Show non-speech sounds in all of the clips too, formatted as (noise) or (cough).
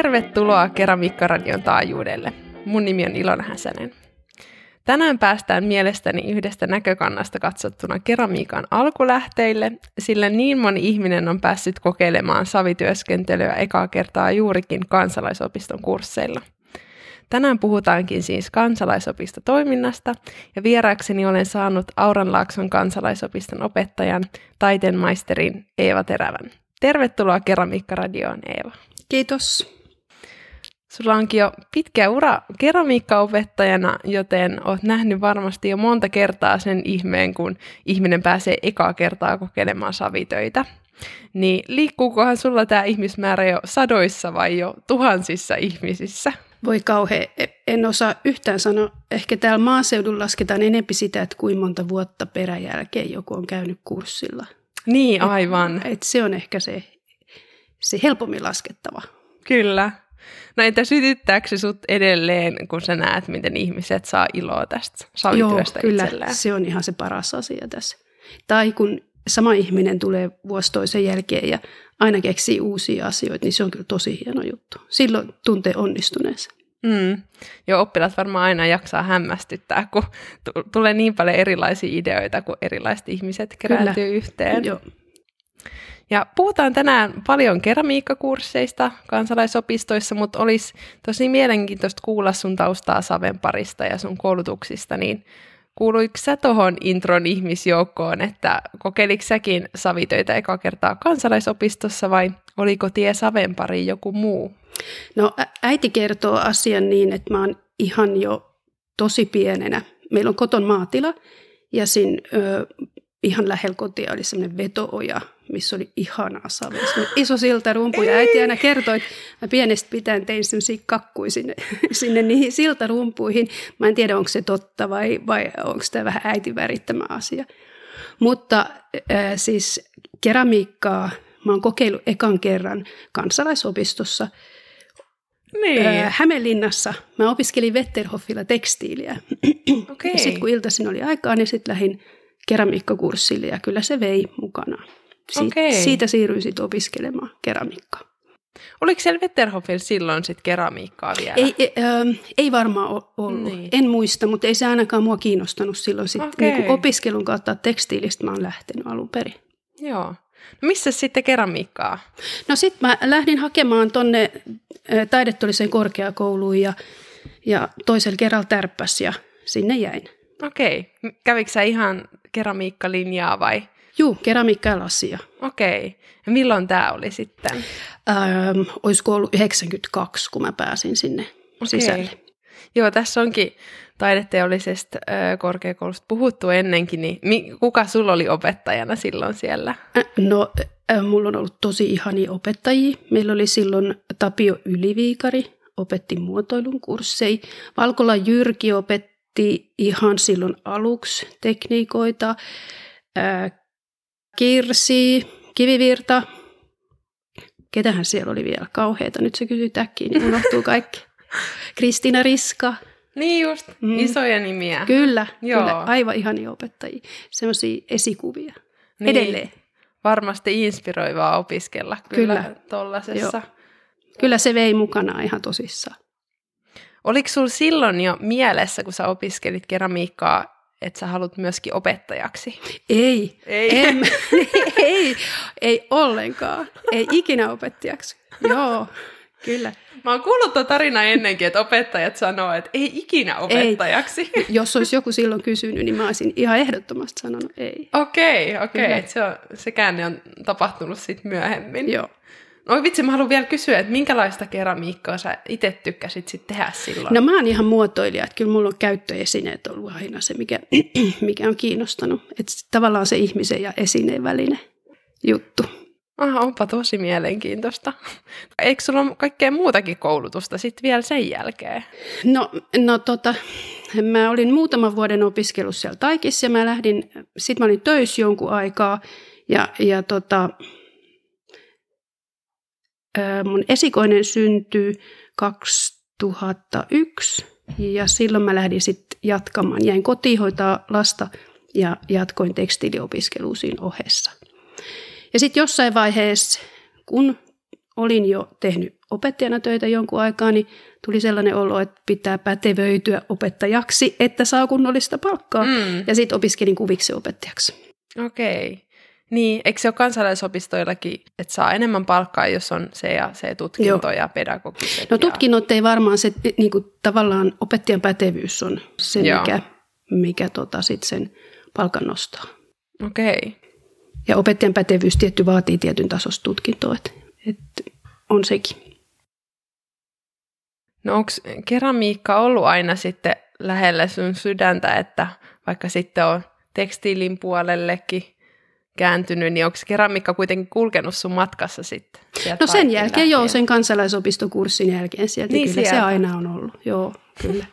Tervetuloa Keramiikkaradion taajuudelle. Mun nimi on Ilona Häsänen. Tänään päästään mielestäni yhdestä näkökannasta katsottuna keramiikan alkulähteille, sillä niin moni ihminen on päässyt kokeilemaan savityöskentelyä ekaa kertaa juurikin kansalaisopiston kursseilla. Tänään puhutaankin siis kansalaisopistotoiminnasta ja vieraakseni olen saanut Auranlaakson kansalaisopiston opettajan, taiteenmaisterin Eeva Terävän. Tervetuloa Keramiikkaradioon, Eeva. Kiitos. Sulla onkin jo pitkä ura keramiikkaopettajana, joten oot nähnyt varmasti jo monta kertaa sen ihmeen, kun ihminen pääsee ekaa kertaa kokeilemaan savitöitä. Niin liikkuukohan sulla tämä ihmismäärä jo sadoissa vai jo tuhansissa ihmisissä? Voi kauhean, en osaa yhtään sanoa. Ehkä täällä maaseudulla lasketaan enempi sitä, että kuinka monta vuotta peräjälkeen joku on käynyt kurssilla. Niin, aivan. Et, et se on ehkä se, se helpommin laskettava. Kyllä. No entä sytyttääkö se sut edelleen, kun sä näet, miten ihmiset saa iloa tästä savityöstä Joo, kyllä. itselleen? se on ihan se paras asia tässä. Tai kun sama ihminen tulee vuosi toisen jälkeen ja aina keksii uusia asioita, niin se on kyllä tosi hieno juttu. Silloin tuntee onnistuneensa. Mm. Joo, oppilaat varmaan aina jaksaa hämmästyttää, kun t- tulee niin paljon erilaisia ideoita, kun erilaiset ihmiset kerääntyy Kyllä. yhteen. Joo. Ja puhutaan tänään paljon keramiikkakursseista kansalaisopistoissa, mutta olisi tosi mielenkiintoista kuulla sun taustaa Saven parista ja sun koulutuksista, niin kuuluiko sä tuohon intron ihmisjoukkoon, että kokeiliko säkin savitöitä eka kertaa kansalaisopistossa vai oliko tie Saven pariin joku muu? No ä- äiti kertoo asian niin, että mä oon ihan jo tosi pienenä. Meillä on koton maatila ja siinä ö, ihan lähellä kotia oli semmoinen vetooja, missä oli ihanaa savea. Iso siltarumpu ja äiti aina kertoi, että mä pienestä pitäen tein semmoisia kakkuja sinne, (laughs) sinne niihin siltarumpuihin. Mä en tiedä, onko se totta vai, vai onko tämä vähän äitin värittämä asia. Mutta äh, siis keramiikkaa mä oon kokeillut ekan kerran kansalaisopistossa Niin, Öö, Hämeenlinnassa. Mä opiskelin Wetterhoffilla tekstiiliä. (clears throat) okei. Ja sitten kun iltaisin oli aikaa, niin sitten lähdin keramiikkakurssille ja kyllä se vei mukanaan. Siit, Okei. Siitä siirryin sitten opiskelemaan keramiikkaa. Oliko siellä Wetterhoffilla silloin sit keramiikkaa vielä? Ei, ei, ähm, ei varmaan ollut. Niin. En muista, mutta ei se ainakaan mua kiinnostanut silloin. Sit Okei. niin opiskelun kautta tekstiilistä mä oon lähtenyt alun perin. Joo. No missä sitten keramiikkaa? No sitten mä lähdin hakemaan tonne äh, korkeakouluun ja, ja toisella kerralla tärppäs ja sinne jäin. Okei. Kävikö sä ihan keramiikkalinjaa vai? Juu, keramiikka ja lasia. Okei. Ja milloin tämä oli sitten? Ähm, olisiko ollut 92, kun mä pääsin sinne Okei. sisälle. Joo, tässä onkin taideteollisesta korkeakoulusta puhuttu ennenkin, niin kuka sulla oli opettajana silloin siellä? No, mulla on ollut tosi ihania opettajia. Meillä oli silloin Tapio Yliviikari, opetti muotoilun kursseja. Valkola Jyrki opetti ihan silloin aluksi tekniikoita. Kirsi, Kivivirta. Ketähän siellä oli vielä kauheita? Nyt se kysyy äkkiä, niin unohtuu kaikki. (laughs) Kristiina Riska. Niin just, mm. Isoja nimiä. Kyllä, Joo. kyllä. Aivan ihania opettajia. Semmoisia esikuvia. Niin. Edelleen. Varmasti inspiroivaa opiskella kyllä, Kyllä. Joo. Kyllä se vei mukana ihan tosissaan. Oliko sulla silloin jo mielessä, kun sä opiskelit keramiikkaa, että sä haluat myöskin opettajaksi? Ei, Ei. En, (laughs) ei, ei ollenkaan. Ei ikinä opettajaksi. Joo, kyllä. Mä oon kuullut tuon tarinaa ennenkin, että opettajat sanoo, että ei ikinä opettajaksi. (laughs) Jos olisi joku silloin kysynyt, niin mä olisin ihan ehdottomasti sanonut ei. Okei, okei. Kyllä. Okay. Se, on, se käänne on tapahtunut sitten myöhemmin. Joo. Oi vitsi, mä haluan vielä kysyä, että minkälaista keramiikkaa sä itse tykkäsit sit tehdä silloin? No mä oon ihan muotoilija, että kyllä mulla on käyttöesineet ollut aina se, mikä, (clears throat) mikä on kiinnostanut. Että tavallaan se ihmisen ja esineen välinen juttu. Aha, onpa tosi mielenkiintoista. (laughs) Eikö sulla ole kaikkea muutakin koulutusta sitten vielä sen jälkeen? No, no tota, mä olin muutaman vuoden opiskelussa siellä Taikissa ja mä lähdin, sit mä olin töissä jonkun aikaa ja, ja tota, mun esikoinen syntyi 2001 ja silloin mä lähdin sitten jatkamaan. Jäin kotiin hoitaa lasta ja jatkoin tekstiiliopiskelua siinä ohessa. Ja sitten jossain vaiheessa, kun olin jo tehnyt opettajana töitä jonkun aikaa, niin tuli sellainen olo, että pitää pätevöityä opettajaksi, että saa kunnollista palkkaa. Mm. Ja sitten opiskelin kuviksi opettajaksi. Okei. Okay. Niin, eikö se ole kansalaisopistoillakin, että saa enemmän palkkaa, jos on se ja se tutkinto Joo. ja pedagogiset? No tutkinnot ei varmaan se, niin kuin, tavallaan opettajan pätevyys on se, Joo. mikä, mikä tota, sit sen palkan nostaa. Okei. Okay. Ja opettajan pätevyys tietty vaatii tietyn tasosta tutkintoa, että, että on sekin. No onko keramiikka ollut aina sitten lähellä sun sydäntä, että vaikka sitten on tekstiilin puolellekin kääntynyt, niin onko keramiikka kuitenkin kulkenut sun matkassa sitten? No sen jälkeen lähtien? joo, sen kansalaisopistokurssin jälkeen sieltä niin kyllä sieltä. se aina on ollut, joo, kyllä.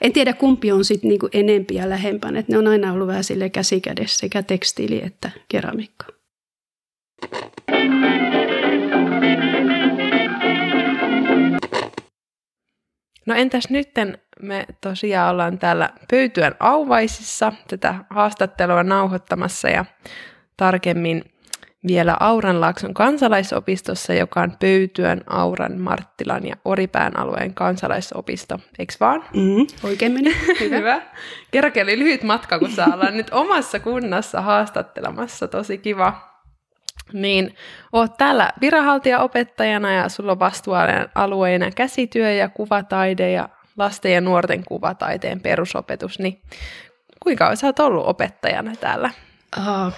En tiedä kumpi on sitten niinku enempi ja lähempänä, että ne on aina ollut vähän sille käsikädessä sekä tekstiili että keramiikka. No entäs nytten me tosiaan ollaan täällä Pöytyön auvaisissa tätä haastattelua nauhoittamassa ja tarkemmin vielä Auranlaakson kansalaisopistossa, joka on Pöytyön, Auran, Marttilan ja Oripään alueen kansalaisopisto. Eikö vaan? Mm, oikein meni. (laughs) Hyvä. Hyvä. Kerrankin oli lyhyt matka, kun saa olla nyt omassa kunnassa haastattelemassa. Tosi kiva. Niin, oot täällä viranhaltijaopettajana ja sulla on vastuualueena käsityö ja kuvataide ja lasten ja nuorten kuvataiteen perusopetus. Niin kuinka sä oot ollut opettajana täällä? Uh,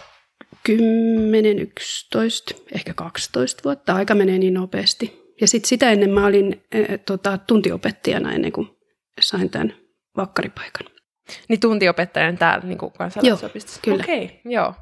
10, 11, ehkä 12 vuotta. Aika menee niin nopeasti. Ja sitten sitä ennen mä olin äh, tota, tuntiopettajana ennen kuin sain tämän vakkaripaikan. Niin tuntiopettajana täällä niin kansalaisopistossa? Joo, kyllä. Okei, okay, joo.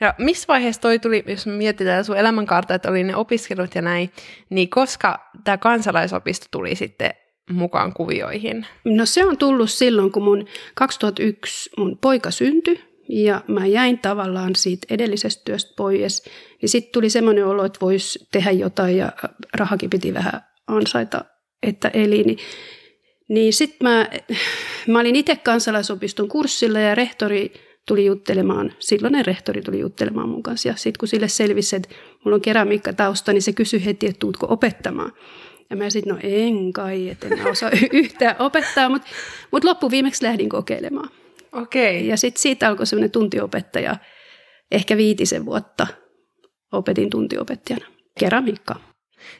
Ja missä vaiheessa toi tuli, jos mietitään sun elämänkaarta, että oli ne opiskelut ja näin, niin koska tämä kansalaisopisto tuli sitten mukaan kuvioihin? No se on tullut silloin, kun mun 2001 mun poika syntyi ja mä jäin tavallaan siitä edellisestä työstä pois. Niin sitten tuli semmoinen olo, että voisi tehdä jotain ja rahakin piti vähän ansaita, että eli. Niin, niin sitten mä, mä olin itse kansalaisopiston kurssilla ja rehtori tuli juttelemaan, silloinen rehtori tuli juttelemaan mun kanssa. Ja sitten kun sille selvisi, että mulla on keramiikkatausta, niin se kysyi heti, että tuutko opettamaan. Ja mä sitten, no en kai, että en osaa yhtään opettaa, mutta mut loppuviimeksi lähdin kokeilemaan. Okei. Okay. Ja sitten siitä alkoi semmoinen tuntiopettaja, ehkä viitisen vuotta opetin tuntiopettajana keramiikkaa.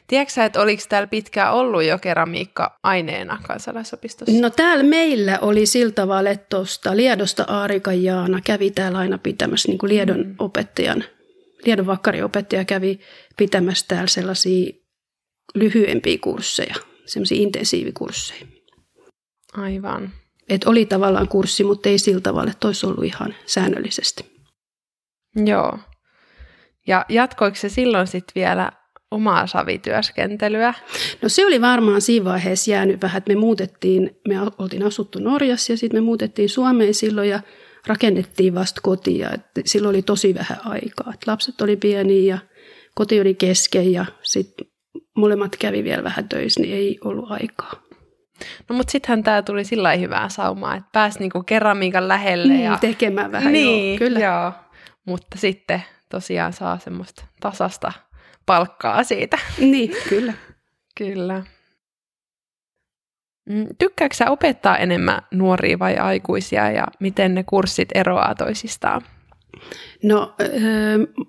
Tiedätkö sä, että oliko täällä pitkään ollut jo keramiikka aineena kansalaisopistossa? No täällä meillä oli sillä tavalla, että tuosta Liedosta Aarika Jaana kävi täällä aina pitämässä, niin kuin Liedon mm. opettajan, Liedon vakkariopettaja kävi pitämässä täällä sellaisia lyhyempiä kursseja, semmoisia intensiivikursseja. Aivan. Et oli tavallaan kurssi, mutta ei sillä tavalla, että olisi ollut ihan säännöllisesti. Joo. Ja jatkoiko se silloin sitten vielä omaa savityöskentelyä? No se oli varmaan siinä vaiheessa jäänyt vähän, että me muutettiin, me oltiin asuttu Norjassa ja sitten me muutettiin Suomeen silloin ja rakennettiin vasta kotia. Et silloin oli tosi vähän aikaa. Et lapset oli pieniä ja koti oli kesken ja sitten molemmat kävi vielä vähän töissä, niin ei ollut aikaa. No mutta sittenhän tämä tuli sillä hyvää saumaa, että pääsi niinku keramiikan lähelle. Mm, ja... tekemään vähän, niin, joo, kyllä. Joo. Mutta sitten tosiaan saa semmoista tasasta palkkaa siitä. Niin, kyllä. kyllä. Mm, tykkääkö sä opettaa enemmän nuoria vai aikuisia ja miten ne kurssit eroaa toisistaan? No öö,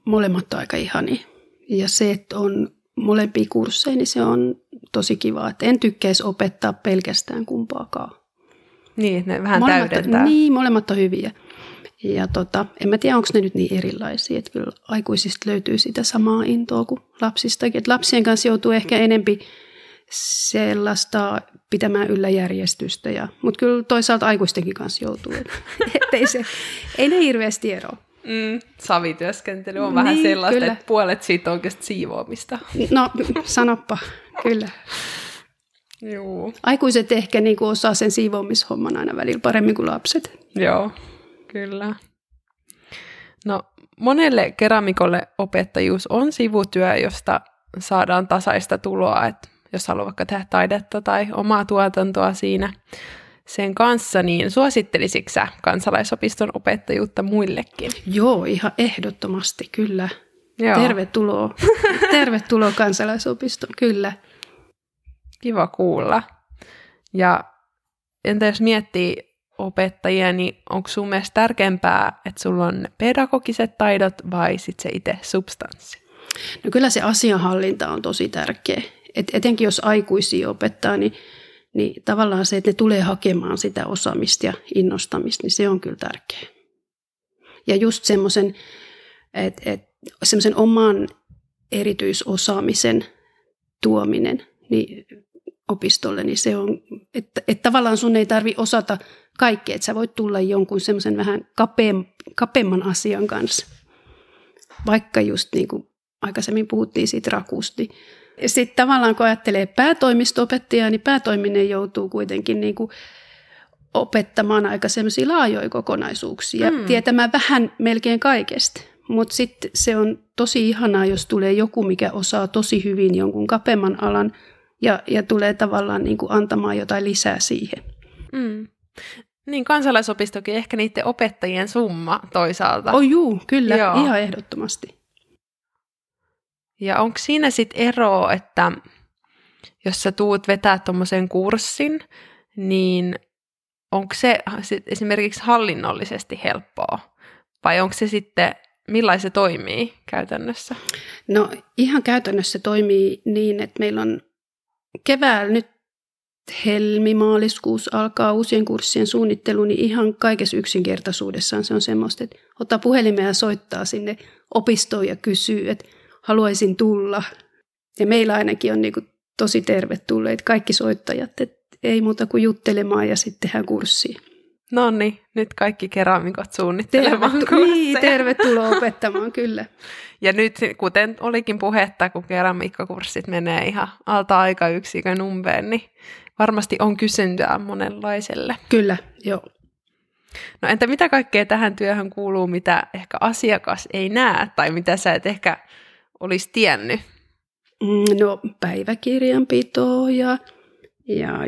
molemmat on aika ihani. Ja se, että on molempia kursseja, niin se on tosi kiva. Että en tykkäisi opettaa pelkästään kumpaakaan. Niin, ne vähän molemmat, täydentää. Niin, molemmat on hyviä. Ja tota, en mä tiedä, onko ne nyt niin erilaisia, että kyllä aikuisista löytyy sitä samaa intoa kuin lapsistakin. Että lapsien kanssa joutuu ehkä enempi sellaista pitämään yllä järjestystä, ja, mutta kyllä toisaalta aikuistenkin kanssa joutuu. (laughs) Että ei, se, ei ne hirveästi eroa. Mm, savityöskentely on niin, vähän sellaista, kyllä. että puolet siitä on oikeasti siivoamista. No, sanoppa, kyllä. Joo. Aikuiset ehkä niin kuin osaa sen siivoamishomman aina välillä paremmin kuin lapset. Joo, kyllä. No, monelle keramikolle opettajuus on sivutyö, josta saadaan tasaista tuloa, että jos haluaa vaikka tehdä taidetta tai omaa tuotantoa siinä sen kanssa, niin suosittelisitko sä kansalaisopiston opettajuutta muillekin? Joo, ihan ehdottomasti, kyllä. Joo. Tervetuloa. (laughs) Tervetuloa kansalaisopistoon, kyllä. Kiva kuulla. Ja entä jos miettii opettajia, niin onko sun mielestä tärkeämpää, että sulla on pedagogiset taidot vai sitten se itse substanssi? No kyllä se asianhallinta on tosi tärkeä. Et etenkin jos aikuisia opettaa, niin, niin tavallaan se, että ne tulee hakemaan sitä osaamista ja innostamista, niin se on kyllä tärkeä. Ja just semmoisen, et, semmoisen oman erityisosaamisen tuominen niin opistolle, niin se on, että, että tavallaan sun ei tarvi osata kaikkea, että sä voit tulla jonkun semmoisen vähän kapeam, kapeamman asian kanssa. Vaikka just niin kuin aikaisemmin puhuttiin siitä rakusti. Sitten tavallaan kun ajattelee päätoimisto-opettajaa, niin päätoiminen joutuu kuitenkin niin kuin opettamaan aika semmoisia laajoja kokonaisuuksia, mm. tietämään vähän melkein kaikesta. Mutta sitten se on tosi ihanaa, jos tulee joku, mikä osaa tosi hyvin jonkun kapeamman alan ja, ja tulee tavallaan niin kuin antamaan jotain lisää siihen. Mm. Niin, kansalaisopistokin ehkä niiden opettajien summa toisaalta. Oh juu, kyllä, Joo. ihan ehdottomasti. Ja onko siinä sitten ero, että jos sä tuut vetää tuommoisen kurssin, niin onko se sit esimerkiksi hallinnollisesti helppoa? Vai onko se sitten, millainen se toimii käytännössä? No ihan käytännössä toimii niin, että meillä on keväällä nyt helmimaaliskuussa alkaa uusien kurssien suunnittelu, niin ihan kaikessa yksinkertaisuudessaan se on semmoista, että ottaa puhelimeen ja soittaa sinne opistoon ja kysyy, että haluaisin tulla. Ja meillä ainakin on niin kuin tosi tervetulleet kaikki soittajat, että ei muuta kuin juttelemaan ja sitten tehdään kurssia. No niin, nyt kaikki keramikot suunnittelemaan Tervetu- kursseja. Niin, tervetuloa opettamaan, kyllä. Ja nyt, kuten olikin puhetta, kun keramiikkakurssit menee ihan alta aika yksikön umpeen, niin varmasti on kysyntää monenlaiselle. Kyllä, joo. No entä mitä kaikkea tähän työhön kuuluu, mitä ehkä asiakas ei näe, tai mitä sä et ehkä olisi tiennyt? Mm, no päiväkirjanpitoa ja, ja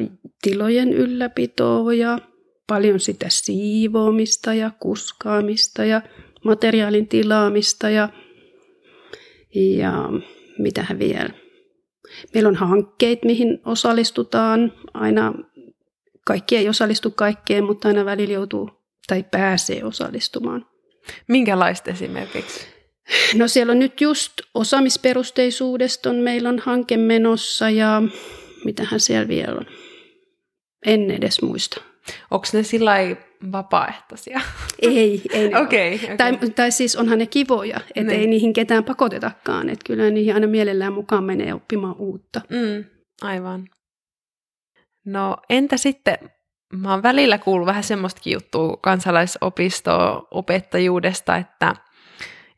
tilojen ylläpitoa ja paljon sitä siivoamista ja kuskaamista ja materiaalin tilaamista ja, ja mitähän vielä. Meillä on hankkeet, mihin osallistutaan. Aina kaikki ei osallistu kaikkeen, mutta aina välillä joutuu tai pääsee osallistumaan. Minkälaista esimerkiksi? No siellä on nyt just osaamisperusteisuudesta on, meillä on hanke menossa ja mitähän siellä vielä on. En edes muista. Onko ne sillä vapaaehtoisia? Ei, ei ne okay, okay. Tai, tai siis onhan ne kivoja, että niin. ei niihin ketään pakotetakaan. Että kyllä niihin aina mielellään mukaan menee oppimaan uutta. Mm, aivan. No entä sitten, mä oon välillä kuullut vähän semmoistakin juttua kansalaisopisto-opettajuudesta, että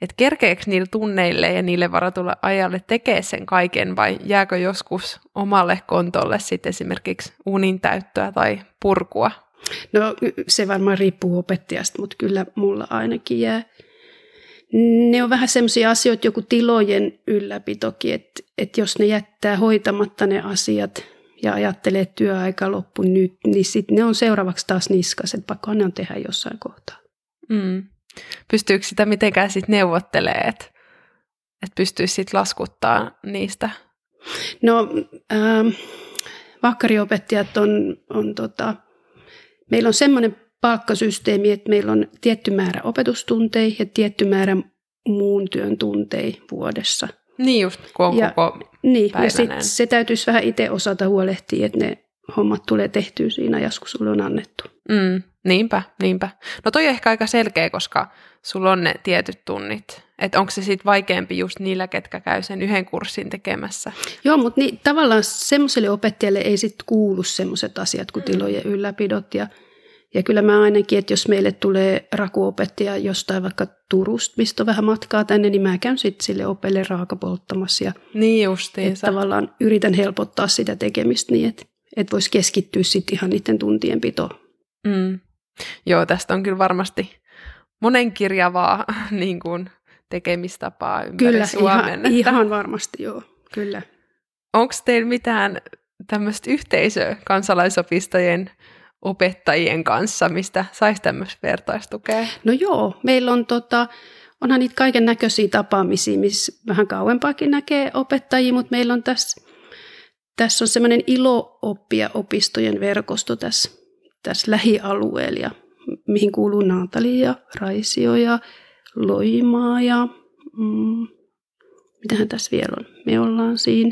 että kerkeekö niillä tunneille ja niille varatulle ajalle tekee sen kaiken vai jääkö joskus omalle kontolle sitten esimerkiksi unin täyttöä tai purkua? No se varmaan riippuu opettajasta, mutta kyllä mulla ainakin jää. Ne on vähän semmoisia asioita, joku tilojen ylläpitokin, että, että jos ne jättää hoitamatta ne asiat ja ajattelee, että työaika loppu nyt, niin sitten ne on seuraavaksi taas niskas, että pakko ne on tehdä jossain kohtaa. Mm. Pystyykö sitä mitenkään sitten neuvottelemaan, että, että pystyisi sitten laskuttaa niistä? No, ähm, vakkariopettajat on, on tota, meillä on semmoinen palkkasysteemi, että meillä on tietty määrä opetustunteja ja tietty määrä muun työn tunteja vuodessa. Niin just, kun on ja, koko Niin, ja sit se täytyisi vähän itse osata huolehtia, että ne hommat tulee tehtyä siinä ajassa, kun sulle on annettu. Mm. Niinpä, niinpä. No toi on ehkä aika selkeä, koska sulla on ne tietyt tunnit. Että onko se sitten vaikeampi just niillä, ketkä käy sen yhden kurssin tekemässä? Joo, mutta niin, tavallaan semmoiselle opettajalle ei sitten kuulu semmoiset asiat kuin mm. tilojen ylläpidot. Ja, ja kyllä mä ainakin, että jos meille tulee rakuopettaja jostain vaikka Turusta, mistä on vähän matkaa tänne, niin mä käyn sitten sille opelle raakapolttamassa. Ja, niin justiinsa. tavallaan yritän helpottaa sitä tekemistä niin, että, että voisi keskittyä sitten ihan niiden tuntien pitoon. Mm. Joo, tästä on kyllä varmasti monenkirjavaa (laughs) niin kuin, tekemistapaa ympäri kyllä, Suomen. Ihan, että... ihan varmasti, joo, kyllä. Onko teillä mitään tämmöistä yhteisöä kansalaisopistojen opettajien kanssa, mistä saisi tämmöistä vertaistukea? No joo, meillä on tota, onhan niitä kaiken näköisiä tapaamisia, missä vähän kauempaakin näkee opettajia, mutta meillä on tässä tässä on semmoinen ilo-oppia opistojen verkosto tässä, tässä lähialueella, ja mihin kuuluu Naantali ja Raisio ja Loimaa ja mm, mitähän tässä vielä on. Me ollaan siinä.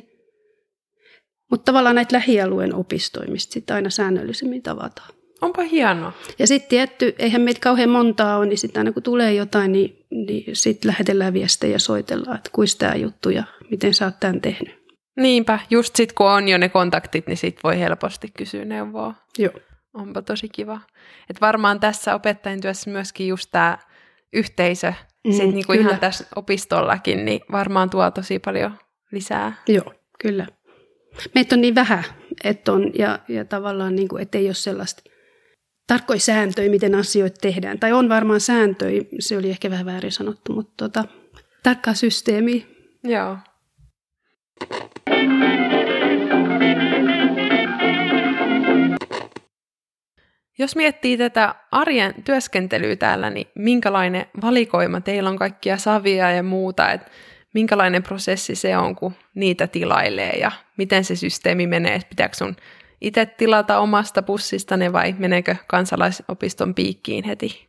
Mutta tavallaan näitä lähialueen opistoimista sitten aina säännöllisemmin tavataan. Onpa hienoa. Ja sitten tietty, eihän meitä kauhean montaa ole, niin sitten aina kun tulee jotain, niin, niin sitten lähetellään viestejä ja soitellaan, että kuis tämä juttu ja miten sä oot tämän tehnyt. Niinpä, just sit kun on jo ne kontaktit, niin sit voi helposti kysyä neuvoa. Joo. Onpa tosi kiva. Et varmaan tässä opettajan työssä myöskin just tämä yhteisö, mm, sit niinku ihan tässä opistollakin, niin varmaan tuo tosi paljon lisää. Joo, kyllä. Meitä on niin vähän, että on, ja, ja tavallaan, niin kuin, ei ole sellaista tarkkoja sääntöjä, miten asioita tehdään. Tai on varmaan sääntöjä, se oli ehkä vähän väärin sanottu, mutta tota, tarkkaa systeemiä. Joo. Jos miettii tätä arjen työskentelyä täällä, niin minkälainen valikoima teillä on kaikkia savia ja muuta, että minkälainen prosessi se on, kun niitä tilailee ja miten se systeemi menee, että pitääkö sun itse tilata omasta pussistane vai meneekö kansalaisopiston piikkiin heti?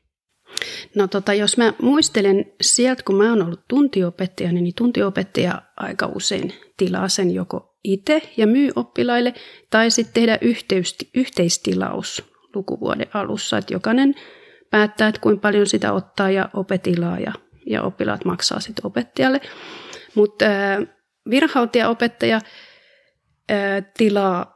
No tota, jos mä muistelen sieltä, kun mä oon ollut tuntiopettaja, niin tuntiopettaja aika usein tilaa sen joko itse ja myy oppilaille, tai sitten tehdä yhteys, yhteistilaus lukuvuoden alussa, että jokainen päättää, että kuinka paljon sitä ottaa ja opetilaa ja, ja oppilaat maksaa sitten opettajalle. Mutta opettaja äh, tilaa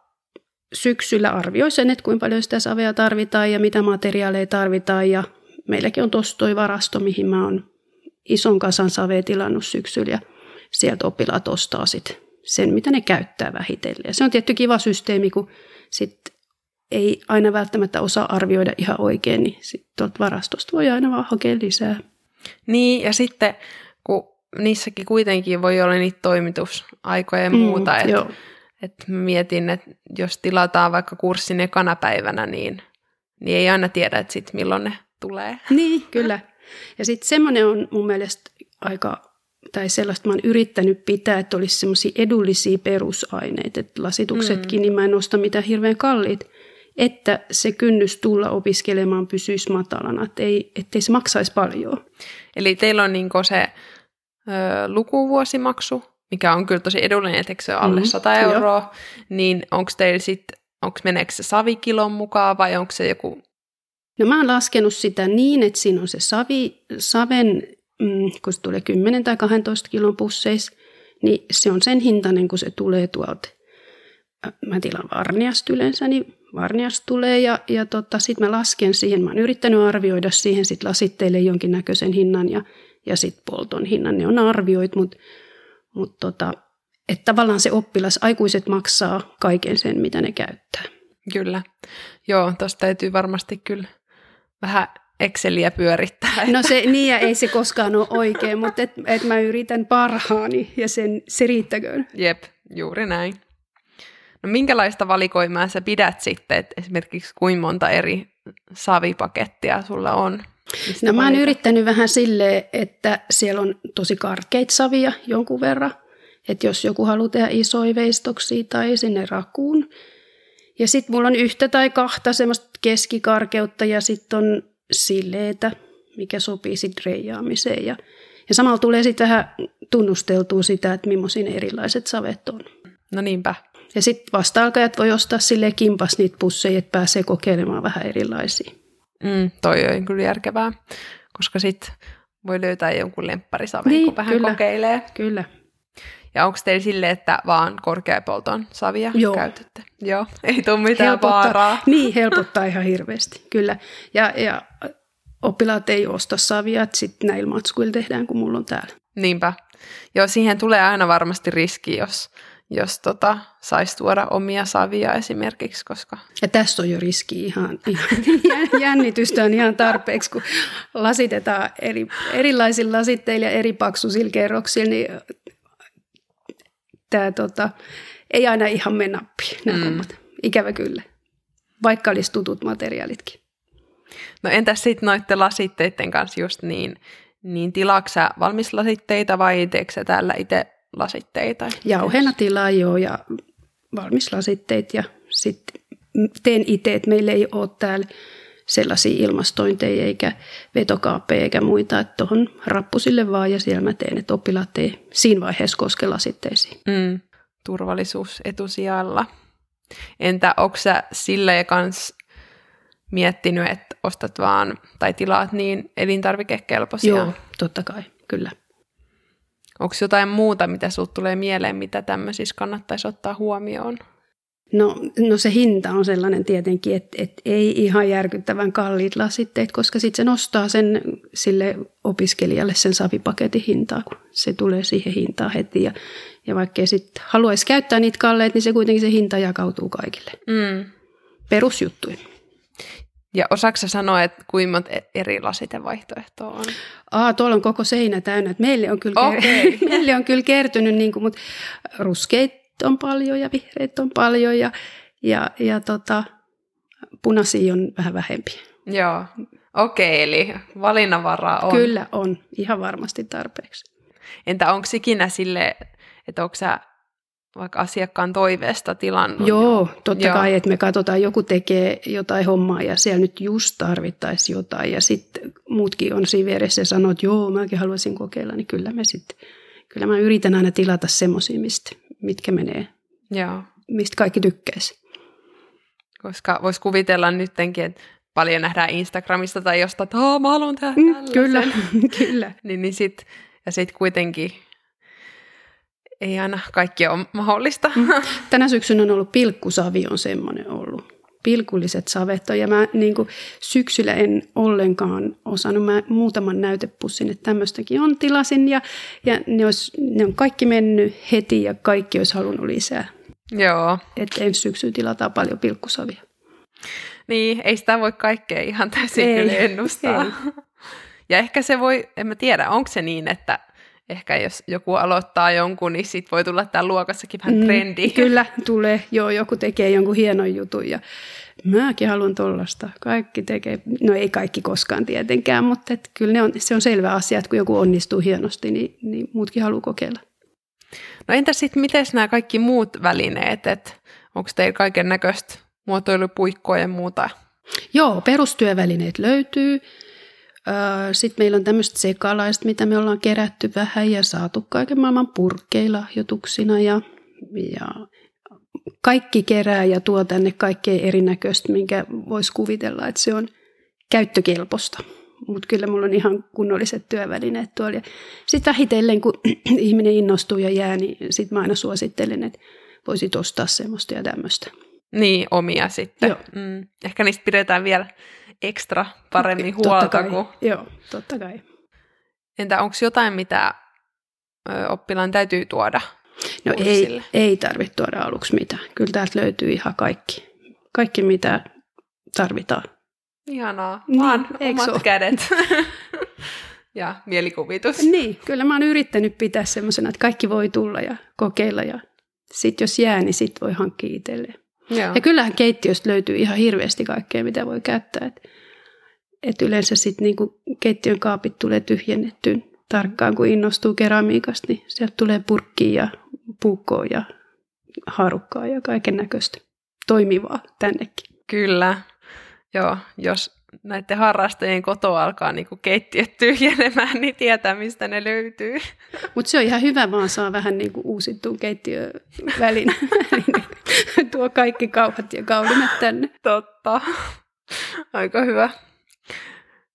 syksyllä arvioi sen, että kuinka paljon sitä savea tarvitaan ja mitä materiaaleja tarvitaan ja meilläkin on tuossa toi varasto, mihin mä oon ison kasan savea tilannut syksyllä ja sieltä oppilaat ostaa sit sen, mitä ne käyttää vähitellen. Ja se on tietty kiva systeemi, kun sit ei aina välttämättä osaa arvioida ihan oikein, niin tuolta varastosta voi aina vaan hakea lisää. Niin, ja sitten kun niissäkin kuitenkin voi olla niitä toimitusaikoja ja mm, muuta, mm, että et mietin, että jos tilataan vaikka kurssin ekana päivänä, niin, niin ei aina tiedä, että sit milloin ne tulee. Niin, kyllä. Ja sitten semmoinen on mun mielestä aika, tai sellaista mä oon yrittänyt pitää, että olisi semmoisia edullisia perusaineita, että lasituksetkin, mm. niin mä en osta mitään hirveän kalliit, että se kynnys tulla opiskelemaan pysyisi matalana, että ei, ettei se maksaisi paljon. Eli teillä on niin se ö, lukuvuosimaksu, mikä on kyllä tosi edullinen, että se ole alle mm, 100 euroa, jo. niin onko teillä sitten, onko meneekö se savikilon mukaan vai onko se joku No mä oon laskenut sitä niin, että siinä on se savi, saven, mm, kun se tulee 10 tai 12 kilon pusseissa, niin se on sen hintainen, kun se tulee tuolta. Mä tilaan varniasta yleensä, niin varniasta tulee ja, ja tota, sitten mä lasken siihen. Mä oon yrittänyt arvioida siihen sit lasitteille jonkinnäköisen hinnan ja, ja sitten polton hinnan. Ne on arvioit, mutta mut tota, että tavallaan se oppilas, aikuiset maksaa kaiken sen, mitä ne käyttää. Kyllä. Joo, tuosta täytyy varmasti kyllä vähän Exceliä pyörittää. No se, (laughs) niin ja ei se koskaan ole oikein, mutta et, et mä yritän parhaani ja sen, se riittäköön. Jep, juuri näin. No minkälaista valikoimaa sä pidät sitten, että esimerkiksi kuinka monta eri savipakettia sulla on? No mä oon yrittänyt vähän silleen, että siellä on tosi karkeita savia jonkun verran. Että jos joku haluaa tehdä isoja veistoksia tai sinne rakuun, ja sitten mulla on yhtä tai kahta semmoista keskikarkeutta ja sitten on silleetä, mikä sopii sitten reijaamiseen. Ja, ja samalla tulee sitten vähän tunnusteltua sitä, että millaisia erilaiset savet on. No niinpä. Ja sitten vasta-alkajat voi ostaa sille kimpas niitä pusseja, että pääsee kokeilemaan vähän erilaisia. Mm, toi on kyllä järkevää, koska sitten voi löytää jonkun lempparisaven, niin, kun vähän kyllä, kokeilee. Kyllä. Ja onko teillä sille, että vaan korkeapolton savia Joo. käytätte? Joo. Ei tule mitään helpottaa, vaaraa. Niin, helpottaa ihan hirveästi, kyllä. Ja, ja oppilaat ei osta savia, että sitten näillä matskuilla tehdään, kun mulla on täällä. Niinpä. Joo, siihen tulee aina varmasti riski, jos, jos tota, saisi tuoda omia savia esimerkiksi, koska... Ja tässä on jo riski ihan, ihan (laughs) jännitystä on ihan tarpeeksi, kun lasitetaan eri, erilaisilla lasitteilla ja eri paksuisilla kerroksilla, niin tämä tota, ei aina ihan mene nappiin nämä mm. hommat. Ikävä kyllä, vaikka olisi tutut materiaalitkin. No entäs sitten noiden lasitteiden kanssa just niin, niin tilaksä valmislasitteita vai teetkö täällä itse lasitteita? Jauheena tilaa joo ja valmislasitteet ja sitten teen itse, että meillä ei ole täällä sellaisia ilmastointeja eikä vetokaappeja eikä muita, että tuohon rappusille vaan ja siellä mä teen, että oppilaat ei siinä vaiheessa koske lasitteisiin. Mm, turvallisuus etusijalla. Entä onko sä sillä kans miettinyt, että ostat vaan tai tilaat niin elintarvikekelpoisia? Joo, totta kai, kyllä. Onko jotain muuta, mitä sinulle tulee mieleen, mitä tämmöisissä kannattaisi ottaa huomioon? No, no se hinta on sellainen tietenkin, että, että ei ihan järkyttävän kalliit lasitteet, koska sitten se nostaa sen sille opiskelijalle sen savipaketin hintaa, kun se tulee siihen hintaan heti. Ja, ja vaikkei sitten haluaisi käyttää niitä kalleet, niin se kuitenkin se hinta jakautuu kaikille. Mm. Perusjuttuja. Ja osaako sanoa, että kuinka monta e- eri lasitevaihtoehtoa on? Aa, tuolla on koko seinä täynnä. Meille on kyllä, okay. (laughs) meille on kyllä kertynyt, niin kuin, mutta ruskeit on paljon ja vihreät on paljon ja, ja, ja tota, punaisia on vähän vähempi. Joo, okei, okay, eli valinnanvaraa on. Kyllä on, ihan varmasti tarpeeksi. Entä onko ikinä sille, että onko sä vaikka asiakkaan toiveesta tilannut? Joo, totta Joo. kai, että me katsotaan, joku tekee jotain hommaa ja siellä nyt just tarvittaisi jotain ja sitten muutkin on siinä vieressä ja sanoo, että joo, mäkin haluaisin kokeilla, niin kyllä me sitten, kyllä mä yritän aina tilata semmoisia, mitkä menee, Joo. mistä kaikki tykkäisi. Koska voisi kuvitella nyttenkin, että paljon nähdään Instagramista tai jostain, että mä haluan tehdä mm, Kyllä, (laughs) kyllä. niin, niin sit, ja sitten kuitenkin ei aina kaikki ole mahdollista. Mm. (laughs) Tänä syksynä on ollut pilkkusavi on semmoinen ollut. Pilkulliset savet ja mä niin kuin, syksyllä en ollenkaan osannut. Mä muutaman näytepussin, että tämmöistäkin on, tilasin ja, ja ne, olisi, ne on kaikki mennyt heti ja kaikki olisi halunnut lisää. Joo. Että ensi syksyyn tilataan paljon pilkkusavia. Niin, ei sitä voi kaikkea ihan täysin ei, ennustaa. Ei. (laughs) Ja ehkä se voi, en mä tiedä, onko se niin, että ehkä jos joku aloittaa jonkun, niin sit voi tulla täällä luokassakin vähän mm, trendi. kyllä, tulee. Joo, joku tekee jonkun hienon jutun ja mäkin haluan tollasta. Kaikki tekee, no ei kaikki koskaan tietenkään, mutta et kyllä ne on, se on selvä asia, että kun joku onnistuu hienosti, niin, niin muutkin haluaa kokeilla. No entä sitten, miten nämä kaikki muut välineet, että onko teillä kaiken näköistä muotoilupuikkoa ja muuta? Joo, perustyövälineet löytyy. Sitten meillä on tämmöistä sekalaista, mitä me ollaan kerätty vähän ja saatu kaiken maailman purkkeilahjoituksina ja, ja kaikki kerää ja tuo tänne kaikkea erinäköistä, minkä voisi kuvitella, että se on käyttökelpoista. Mutta kyllä mulla on ihan kunnolliset työvälineet tuolla. Sitten vähitellen, kun (clears throat) ihminen innostuu ja jää, niin sitten mä aina suosittelen, että voisit ostaa semmoista ja tämmöistä. Niin, omia sitten. Joo. Mm. Ehkä niistä pidetään vielä ekstra paremmin huolta. Totta kai. Kuin... Joo, totta kai. Entä onko jotain, mitä oppilaan täytyy tuoda No ei, ei tarvitse tuoda aluksi mitään. Kyllä täältä löytyy ihan kaikki. Kaikki, mitä tarvitaan. Ihanaa. Niin, Vaan omat ole? kädet. (laughs) ja mielikuvitus. Niin, kyllä mä oon yrittänyt pitää semmoisena, että kaikki voi tulla ja kokeilla. Ja sitten jos jää, niin sit voi hankkia itselleen. Joo. Ja kyllähän keittiöstä löytyy ihan hirveästi kaikkea, mitä voi käyttää. Et, et yleensä sitten niinku keittiön kaapit tulee tyhjennettyä tarkkaan, kun innostuu keramiikasta, niin sieltä tulee purkkia ja puukkoa ja harukkaa ja kaiken näköistä toimivaa tännekin. Kyllä. Joo, jos näiden harrastajien koto alkaa niin kuin keittiöt tyhjenemään, niin tietää, mistä ne löytyy. Mutta se on ihan hyvä, vaan saa vähän niin kuin uusittua keittiövälin. (laughs) (laughs) Tuo kaikki kauhat ja kaulimet tänne. Totta. Aika hyvä.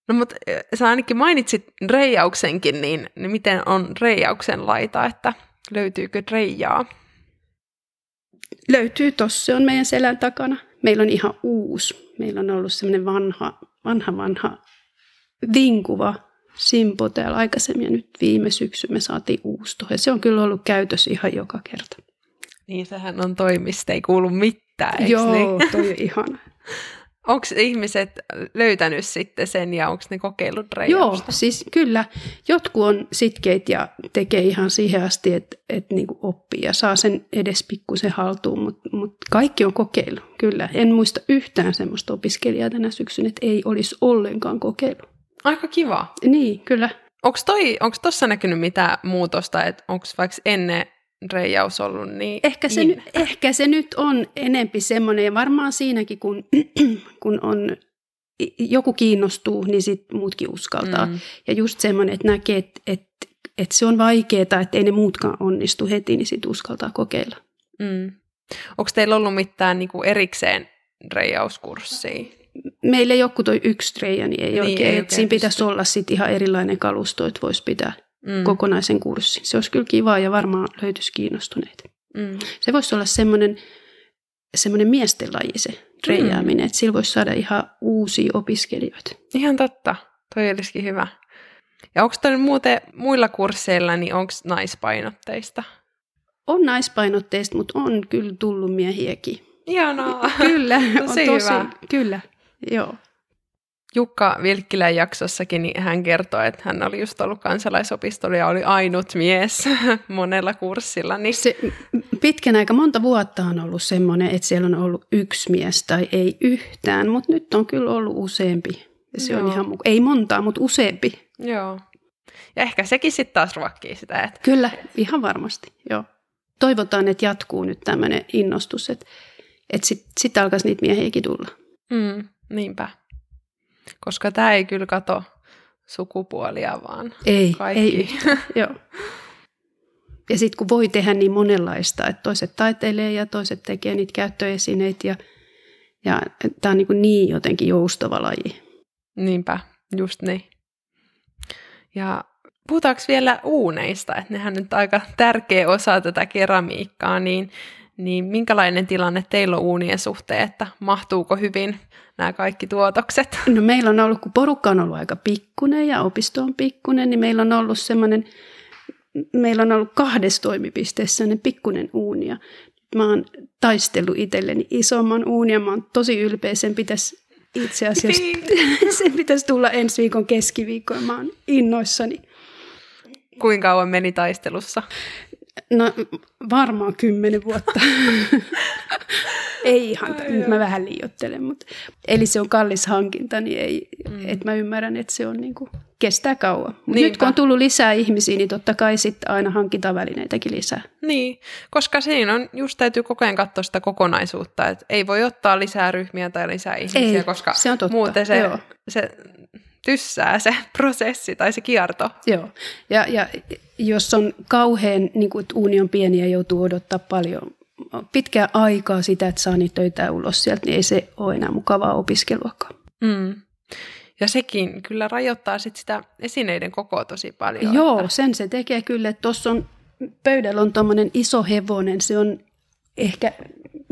No mutta eh, sä ainakin mainitsit reijauksenkin, niin, niin miten on reijauksen laita, että löytyykö reijaa? Löytyy tossa, se on meidän selän takana. Meillä on ihan uusi. Meillä on ollut semmoinen vanha, vanha, vanha vinkuva simpo täällä aikaisemmin ja nyt viime syksy me saatiin uusi tuohon. Se on kyllä ollut käytössä ihan joka kerta. Niin, sehän on toimista, ei kuulu mitään, eikö Joo, niin? toi on ihana. (laughs) Onko ihmiset löytänyt sitten sen ja onko ne kokeillut reijausta? Joo, siis kyllä. Jotkut on sitkeit ja tekee ihan siihen asti, että, että niin oppii ja saa sen edes pikkusen haltuun, mutta, mutta kaikki on kokeillut, kyllä. En muista yhtään semmoista opiskelijaa tänä syksynä, että ei olisi ollenkaan kokeillut. Aika kiva. Niin, kyllä. Onko tuossa näkynyt mitään muutosta, että onko vaikka ennen reijaus ollut niin Ehkä se, in. ehkä se nyt on enempi semmoinen, ja varmaan siinäkin, kun, (clears throat) kun on joku kiinnostuu, niin sitten muutkin uskaltaa. Mm. Ja just semmoinen, että näkee, että, että, että se on vaikeaa, että ei ne muutkaan onnistu heti, niin sitten uskaltaa kokeilla. Mm. Onko teillä ollut mitään niinku erikseen reijauskurssia? Meillä joku toi yksi reija, niin ei niin, oikein. Ei oikein siinä pitäisi olla sitten ihan erilainen kalusto, että voisi pitää mm. kokonaisen kurssin. Se olisi kyllä kiva ja varmaan löytyisi kiinnostuneita. Mm. Se voisi olla semmoinen, semmoinen miesten laji se reijääminen, mm. että sillä voisi saada ihan uusia opiskelijoita. Ihan totta, toi olisikin hyvä. Ja onko toi muuten muilla kursseilla, niin onko naispainotteista? On naispainotteista, mutta on kyllä tullut miehiäkin. Ihanaa. kyllä, (laughs) on tosi hyvä. Kyllä, joo. Jukka Vilkkilän jaksossakin niin hän kertoi, että hän oli just ollut kansalaisopistolla ja oli ainut mies (laughs) monella kurssilla. Niin... Se, pitkän aika monta vuotta on ollut semmoinen, että siellä on ollut yksi mies tai ei yhtään, mutta nyt on kyllä ollut useampi. Ja se Joo. on ihan, ei montaa, mutta useampi. Joo. Ja ehkä sekin sitten taas ruokkii sitä. Että... Kyllä, ihan varmasti, joo. Toivotaan, että jatkuu nyt tämmöinen innostus, että, että sitten sit alkaisi niitä miehiäkin tulla. Mm, niinpä. Koska tämä ei kyllä kato sukupuolia, vaan ei, kaikki. Ei (laughs) joo. Ja sitten kun voi tehdä niin monenlaista, että toiset taiteilee ja toiset tekee niitä käyttöesineitä ja, ja tämä on niin, niin jotenkin joustava laji. Niinpä, just niin. Ja puhutaanko vielä uuneista, että nehän nyt aika tärkeä osa tätä keramiikkaa, niin, niin minkälainen tilanne teillä on uunien suhteen, että mahtuuko hyvin nämä kaikki tuotokset? No meillä on ollut, kun porukka on ollut aika pikkunen ja opisto on pikkunen, niin meillä on ollut semmoinen, meillä on ollut kahdessa toimipisteessä semmoinen pikkunen uuni ja mä oon taistellut itselleni isomman uunin ja mä oon tosi ylpeä, sen pitäisi itse asiassa, (laughs) sen pitäisi tulla ensi viikon keskiviikkoon, mä oon innoissani. Kuinka kauan meni taistelussa? No varmaan kymmenen vuotta. (laughs) ei ihan, Ai nyt mä vähän liioittelen, mutta eli se on kallis hankinta, niin ei, mm. et mä ymmärrän, että se on niinku, kestää kauan. Mut nyt kun on tullut lisää ihmisiä, niin totta kai sitten aina hankitaan välineitäkin lisää. Niin, koska siinä on, just täytyy koko ajan katsoa sitä kokonaisuutta, että ei voi ottaa lisää ryhmiä tai lisää ihmisiä, ei, koska se on totta. muuten se, se tyssää se prosessi tai se kierto. Joo, ja, ja jos on kauhean, niin kuin, että uuni on pieni ja joutuu odottaa paljon pitkää aikaa sitä, että saa niitä töitä ulos sieltä, niin ei se ole enää mukavaa opiskeluakaan. Mm. Ja sekin kyllä rajoittaa sit sitä esineiden kokoa tosi paljon. Joo, että... sen se tekee kyllä. että Tuossa on, pöydällä on tuommoinen iso hevonen, se on ehkä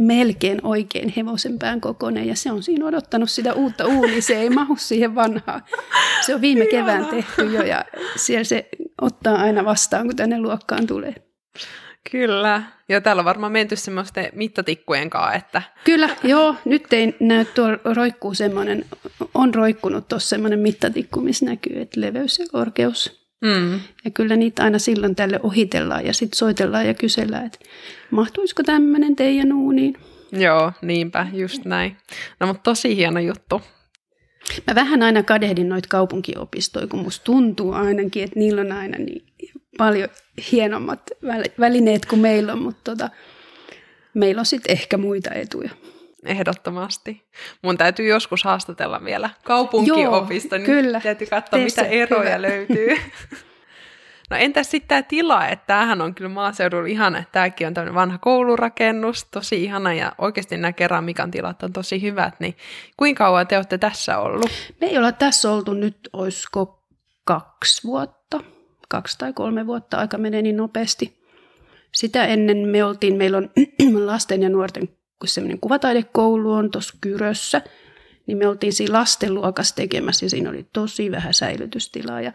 melkein oikein hevosen pään kokoinen ja se on siinä odottanut sitä uutta uunia, se ei mahu siihen vanhaan. Se on viime kevään tehty jo ja siellä se ottaa aina vastaan, kun tänne luokkaan tulee. Kyllä. Ja täällä on varmaan menty semmoisten mittatikkujen kanssa, että... Kyllä, joo. Nyt ei näy tuolla roikkuu semmoinen, on roikkunut tuossa semmoinen mittatikku, missä näkyy, että leveys ja korkeus. Mm. Ja kyllä niitä aina silloin tälle ohitellaan ja sitten soitellaan ja kysellään, että mahtuisiko tämmöinen teidän uuniin. Joo, niinpä, just näin. No mutta tosi hieno juttu. Mä vähän aina kadehdin noita kaupunkiopistoja, kun musta tuntuu ainakin, että niillä on aina niin paljon hienommat välineet kuin meillä on, mutta tota, meillä on sitten ehkä muita etuja. Ehdottomasti. Mun täytyy joskus haastatella vielä kaupunkiopisto, niin kyllä. täytyy katsoa, Tee mitä eroja hyvä. löytyy. No entäs sitten tämä tila, että tämähän on kyllä maaseudulla ihana, että tämäkin on tämmöinen vanha koulurakennus, tosi ihana ja oikeasti nämä keramikan tilat on tosi hyvät, niin kuinka kauan te olette tässä ollut? Me ei olla tässä oltu nyt, olisiko kaksi vuotta, kaksi tai kolme vuotta, aika menee niin nopeasti. Sitä ennen me oltiin, meillä on (clears throat) lasten ja nuorten semmoinen kuvataidekoulu on tuossa Kyrössä, niin me oltiin siinä lastenluokassa tekemässä ja siinä oli tosi vähän säilytystilaa. Ja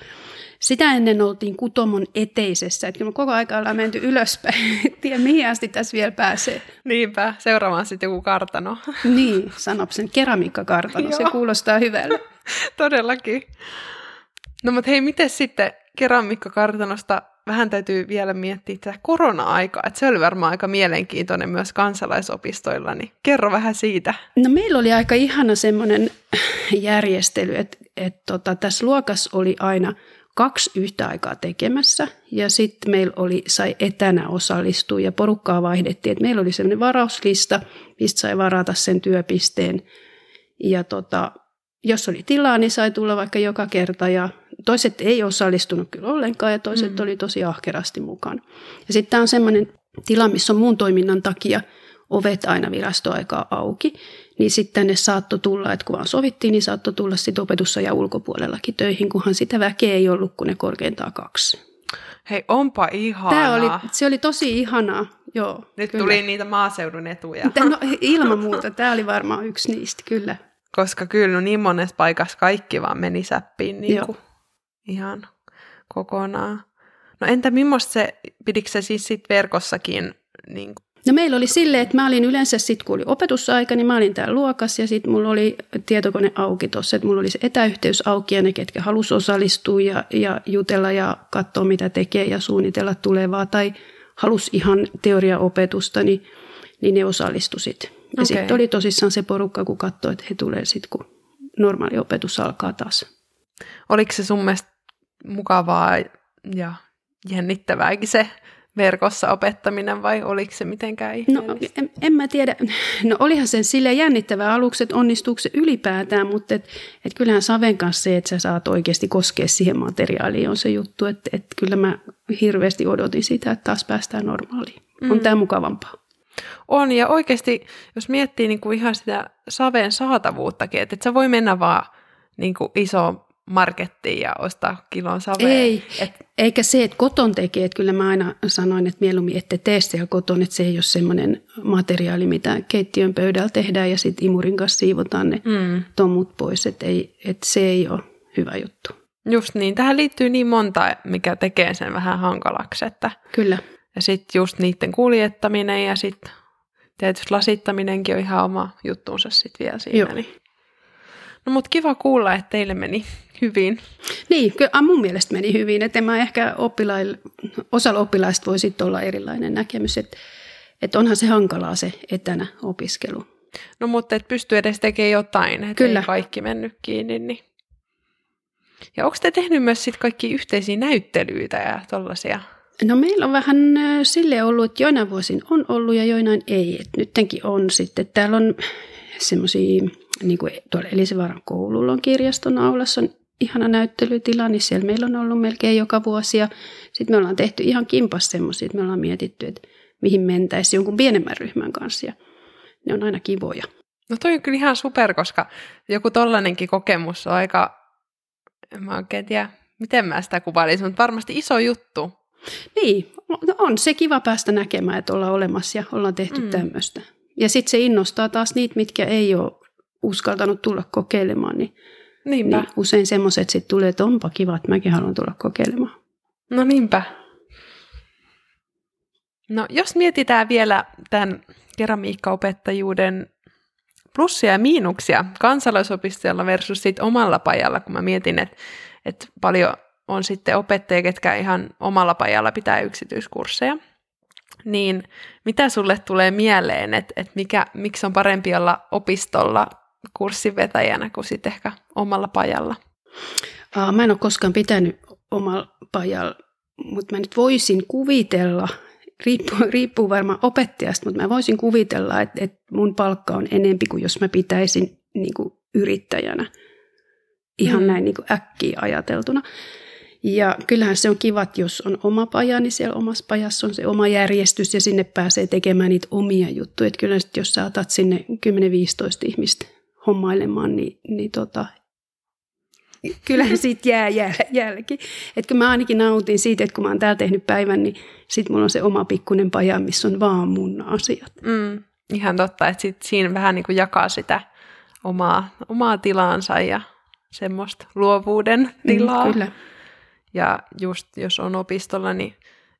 sitä ennen oltiin Kutomon eteisessä, että me koko aika ollaan menty ylöspäin, (laughs) tiedä mihin asti tässä vielä pääsee. Niinpä, seuraavaan sitten joku kartano. (laughs) niin, Sanopsen keramiikkakartano, se kuulostaa hyvälle. (laughs) Todellakin. No mutta hei, miten sitten keramiikkakartanosta vähän täytyy vielä miettiä tätä korona-aikaa, että se oli varmaan aika mielenkiintoinen myös kansalaisopistoilla, niin kerro vähän siitä. No meillä oli aika ihana semmoinen järjestely, että, että tota, tässä luokassa oli aina kaksi yhtä aikaa tekemässä ja sitten meillä oli, sai etänä osallistua ja porukkaa vaihdettiin. Et meillä oli sellainen varauslista, mistä sai varata sen työpisteen ja tota, jos oli tilaa, niin sai tulla vaikka joka kerta ja toiset ei osallistunut kyllä ollenkaan ja toiset mm. oli tosi ahkerasti mukana. Ja sitten tämä on semmoinen tila, missä on muun toiminnan takia ovet aina virastoaikaa auki, niin sitten ne saattoi tulla, että kun vaan sovittiin, niin saattoi tulla sitten opetussa ja ulkopuolellakin töihin, kunhan sitä väkeä ei ollut kuin ne korkeintaan kaksi. Hei, onpa ihanaa. Tämä oli, se oli tosi ihanaa, joo. Nyt kyllä. tuli niitä maaseudun etuja. No, ilman muuta, tämä oli varmaan yksi niistä, kyllä. Koska kyllä no niin monessa paikassa kaikki vaan meni säppiin niin kuin ihan kokonaan. No entä millaista se, pidikö se siis sit verkossakin niin kuin No meillä oli silleen, että mä olin yleensä sitten, kun oli opetusaika, niin mä olin täällä luokassa ja sitten mulla oli tietokone auki tuossa, että mulla oli se etäyhteys auki ja ne, ketkä halusi osallistua ja, ja jutella ja katsoa, mitä tekee ja suunnitella tulevaa tai halusi ihan teoriaopetusta, niin, niin ne osallistu sitten. Ja okay. sitten oli tosissaan se porukka, kun katsoi, että he tulee sitten, kun normaali opetus alkaa taas. Oliko se sun mielestä mukavaa ja jännittävääkin se verkossa opettaminen vai oliko se mitenkään No en, en mä tiedä. No olihan se sille jännittävää aluksi, että onnistuuko se ylipäätään, mutta et, et kyllähän Saven kanssa se, että sä saat oikeasti koskea siihen materiaaliin on se juttu, että et kyllä mä hirveästi odotin sitä, että taas päästään normaaliin. Mm. On tämä mukavampaa. On, ja oikeasti, jos miettii niin kuin ihan sitä Saven saatavuuttakin, että et sä voi mennä vaan niin kuin isoon markettiin ja ostaa kilon savea. Ei, Et... eikä se, että koton tekee, että kyllä mä aina sanoin, että mieluummin ette tee siellä koton, että se ei ole semmoinen materiaali, mitä keittiön pöydällä tehdään ja sitten imurin kanssa siivotaan ne mm. tomut pois, että, ei, että se ei ole hyvä juttu. Just niin, tähän liittyy niin monta, mikä tekee sen vähän hankalaksi. Että... Kyllä. Ja sitten just niiden kuljettaminen ja sitten tietysti lasittaminenkin on ihan oma juttuunsa sitten vielä siinä. Joo. Niin. No mutta kiva kuulla, että teille meni hyvin. Niin, kyllä mun mielestä meni hyvin. Että mä ehkä oppilailla, osalla oppilaista voi sitten olla erilainen näkemys, että, että onhan se hankalaa se etänä opiskelu. No mutta et pystyy edes tekemään jotain, että Kyllä. ei kaikki mennyt kiinni. Niin. Ja onko te tehnyt myös sit kaikki yhteisiä näyttelyitä ja tuollaisia? No meillä on vähän sille ollut, että joinain vuosin on ollut ja joinain ei. Et nyttenkin on sitten. Täällä on semmoisia, niin kuin tuolla Elisivaaran koululla on kirjaston aulassa on ihana näyttelytila, niin siellä meillä on ollut melkein joka vuosi. Ja sitten me ollaan tehty ihan kimpas semmoisia, että me ollaan mietitty, että mihin mentäisiin jonkun pienemmän ryhmän kanssa. Ja ne on aina kivoja. No toi on kyllä ihan super, koska joku tollainenkin kokemus on aika, en mä oikein tiedä, miten mä sitä kuvailisin, mutta varmasti iso juttu. Niin, no on se kiva päästä näkemään, että ollaan olemassa ja ollaan tehty mm. tämmöistä. Ja sitten se innostaa taas niitä, mitkä ei ole uskaltanut tulla kokeilemaan, niin Niinpä. Niin usein semmoiset sitten tulee, että onpa kiva, että mäkin haluan tulla kokeilemaan. No niinpä. No jos mietitään vielä tämän keramiikkaopettajuuden plussia ja miinuksia kansalaisopistolla versus sit omalla pajalla, kun mä mietin, että, että paljon on sitten opettajia, ketkä ihan omalla pajalla pitää yksityiskursseja, niin mitä sulle tulee mieleen, että, että mikä, miksi on parempi olla opistolla kurssinvetäjänä kuin sitten ehkä omalla pajalla? Mä en ole koskaan pitänyt omalla pajalla, mutta mä nyt voisin kuvitella, riippuu, riippuu varmaan opettajasta, mutta mä voisin kuvitella, että, että mun palkka on enempi kuin jos mä pitäisin niin kuin yrittäjänä. Ihan mm. näin niin kuin äkkiä ajateltuna. Ja kyllähän se on kiva, jos on oma paja, niin siellä omassa pajassa on se oma järjestys ja sinne pääsee tekemään niitä omia juttuja. Että kyllä jos sä otat sinne 10-15 ihmistä hommailemaan, niin, niin tota, kyllähän siitä jää jäl- jälki. Että kun mä ainakin nautin siitä, että kun mä oon täällä tehnyt päivän, niin sit mulla on se oma pikkunen paja, missä on vaan mun asiat. Mm, ihan totta, että sit siinä vähän niin kuin jakaa sitä omaa, omaa tilaansa ja semmoista luovuuden mm, tilaa. Mm, kyllä. Ja just jos on opistolla, niin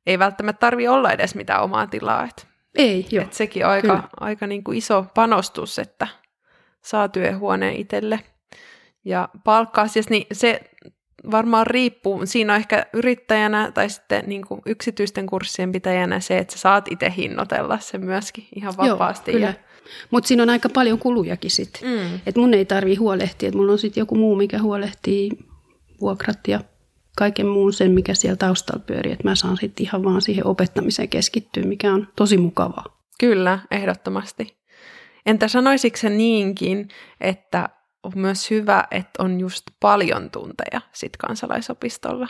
ei välttämättä tarvi olla edes mitään omaa tilaa. Et, ei, joo. Et sekin on aika, aika niin kuin iso panostus, että saa työhuoneen itselle. Ja palkka-asiassa, niin se varmaan riippuu, siinä on ehkä yrittäjänä tai sitten niin kuin yksityisten kurssien pitäjänä se, että sä saat itse hinnoitella sen myöskin ihan vapaasti. Joo, kyllä. Mutta siinä on aika paljon kulujakin sitten. Mm. Että mun ei tarvi huolehtia, että mulla on sitten joku muu, mikä huolehtii vuokrat ja kaiken muun sen, mikä siellä taustalla pyörii, että mä saan sitten ihan vaan siihen opettamiseen keskittyä, mikä on tosi mukavaa. Kyllä, ehdottomasti. Entä sanoisitko se niinkin, että on myös hyvä, että on just paljon tunteja sit kansalaisopistolla?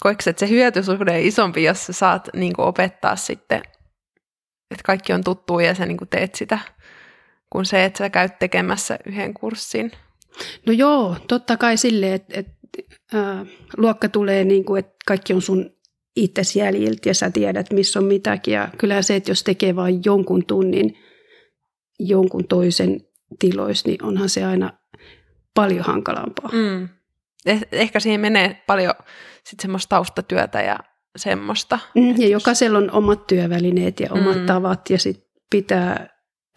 Koetko että se hyötysuhde on isompi, jos sä saat niin opettaa sitten, että kaikki on tuttua ja sä niin teet sitä, kuin se, että sä käyt tekemässä yhden kurssin? No joo, totta kai silleen, että, että äh, luokka tulee niin kuin, että kaikki on sun itse jäljiltä ja sä tiedät, missä on mitäkin. Ja kyllähän se, että jos tekee vain jonkun tunnin jonkun toisen tiloissa, niin onhan se aina paljon hankalampaa. Mm. Eh- ehkä siihen menee paljon sit semmoista taustatyötä ja semmoista. Mm, ja jokaisella on omat työvälineet ja omat mm. tavat ja sitten pitää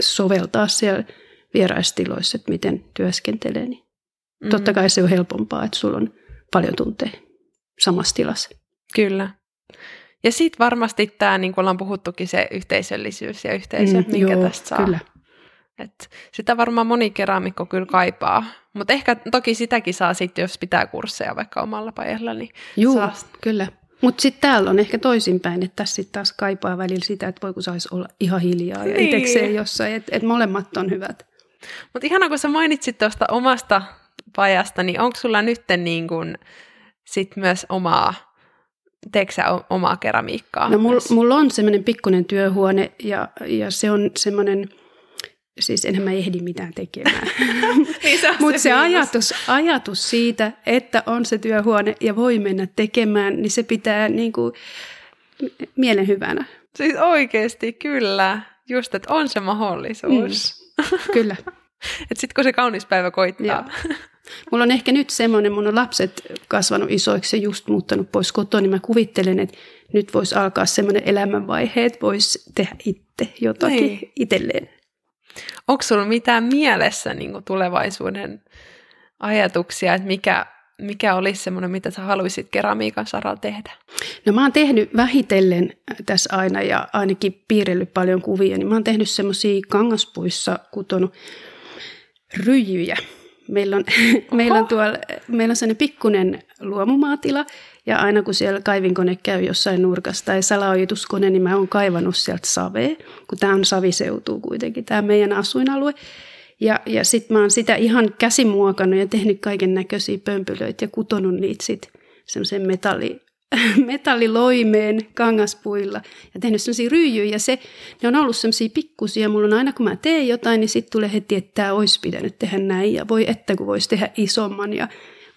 soveltaa siellä vieraistiloissa, että miten työskentelee. Niin mm. Totta kai se on helpompaa, että sulla on paljon tunteja samassa tilassa. Kyllä. Ja sitten varmasti tämä, niin kuin ollaan puhuttukin, se yhteisöllisyys ja yhteisö, mm, minkä joo, tästä saa. Kyllä. Et sitä varmaan moni keramikko kyllä kaipaa, mutta ehkä toki sitäkin saa sitten, jos pitää kursseja vaikka omalla pajalla. Niin Joo, saa... kyllä. Mutta sitten täällä on ehkä toisinpäin, että tässä sitten taas kaipaa välillä sitä, että voiko saisi olla ihan hiljaa ja niin. itsekseen jossain, että et molemmat on hyvät. Mutta ihana, kun sä mainitsit tuosta omasta pajasta, niin onko sulla nyt niin kun sit myös omaa, teekö omaa keramiikkaa? No mulla mul on semmoinen pikkuinen työhuone ja, ja se on semmoinen – siis enhän mä ehdi mitään tekemään. (laughs) niin Mutta se, se ajatus, ajatus siitä, että on se työhuone ja voi mennä tekemään, niin se pitää niin kuin mielen hyvänä. Siis oikeasti, kyllä. Just, että on se mahdollisuus. Mm. Kyllä. (laughs) että sitten kun se kaunis päivä koittaa. Mulla on ehkä nyt semmoinen, mun on lapset kasvanut isoiksi ja just muuttanut pois kotoa, niin mä kuvittelen, että nyt voisi alkaa semmoinen elämänvaihe, että voisi tehdä itse jotakin niin. itselleen. Onko sulla mitään mielessä niin kuin tulevaisuuden ajatuksia, että mikä, mikä olisi semmoinen, mitä sä haluaisit keramiikan saralla tehdä? No mä oon tehnyt vähitellen tässä aina ja ainakin piirrellyt paljon kuvia, niin mä oon tehnyt semmoisia kangaspuissa kutonut ryjyjä. Meillä on, (laughs) meillä on, tuolla, meillä on sellainen pikkunen luomumaatila, ja aina kun siellä kaivinkone käy jossain nurkassa tai salaojituskone, niin mä oon kaivannut sieltä savea, kun tämä on saviseutuu kuitenkin, tämä meidän asuinalue. Ja, ja sitten mä oon sitä ihan käsimuokannut ja tehnyt kaiken näköisiä pömpylöitä ja kutonut niitä sitten semmoisen metalli, (laughs) metalliloimeen kangaspuilla ja tehnyt semmoisia ryijyjä. Ja se, ne on ollut semmoisia pikkusia. Mulla on aina kun mä teen jotain, niin sitten tulee heti, että tämä olisi pitänyt tehdä näin ja voi että kun voisi tehdä isomman ja